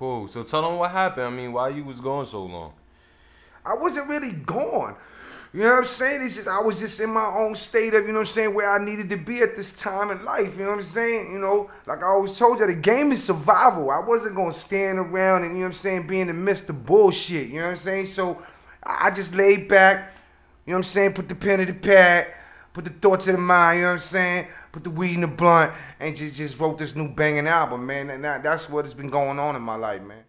cool. So tell them what happened. I mean, why you was gone so long? I wasn't really gone. You know what I'm saying? It's just I was just in my own state of, you know what I'm saying, where I needed to be at this time in life. You know what I'm saying? You know, like I always told you, the game is survival. I wasn't gonna stand around and you know what I'm saying, be in the midst of bullshit. You know what I'm saying? So I just laid back, you know what I'm saying, put the pen to the pad, put the thoughts in the mind, you know what I'm saying? Put the weed in the blunt and just just wrote this new banging album, man. And that, that's what has been going on in my life, man.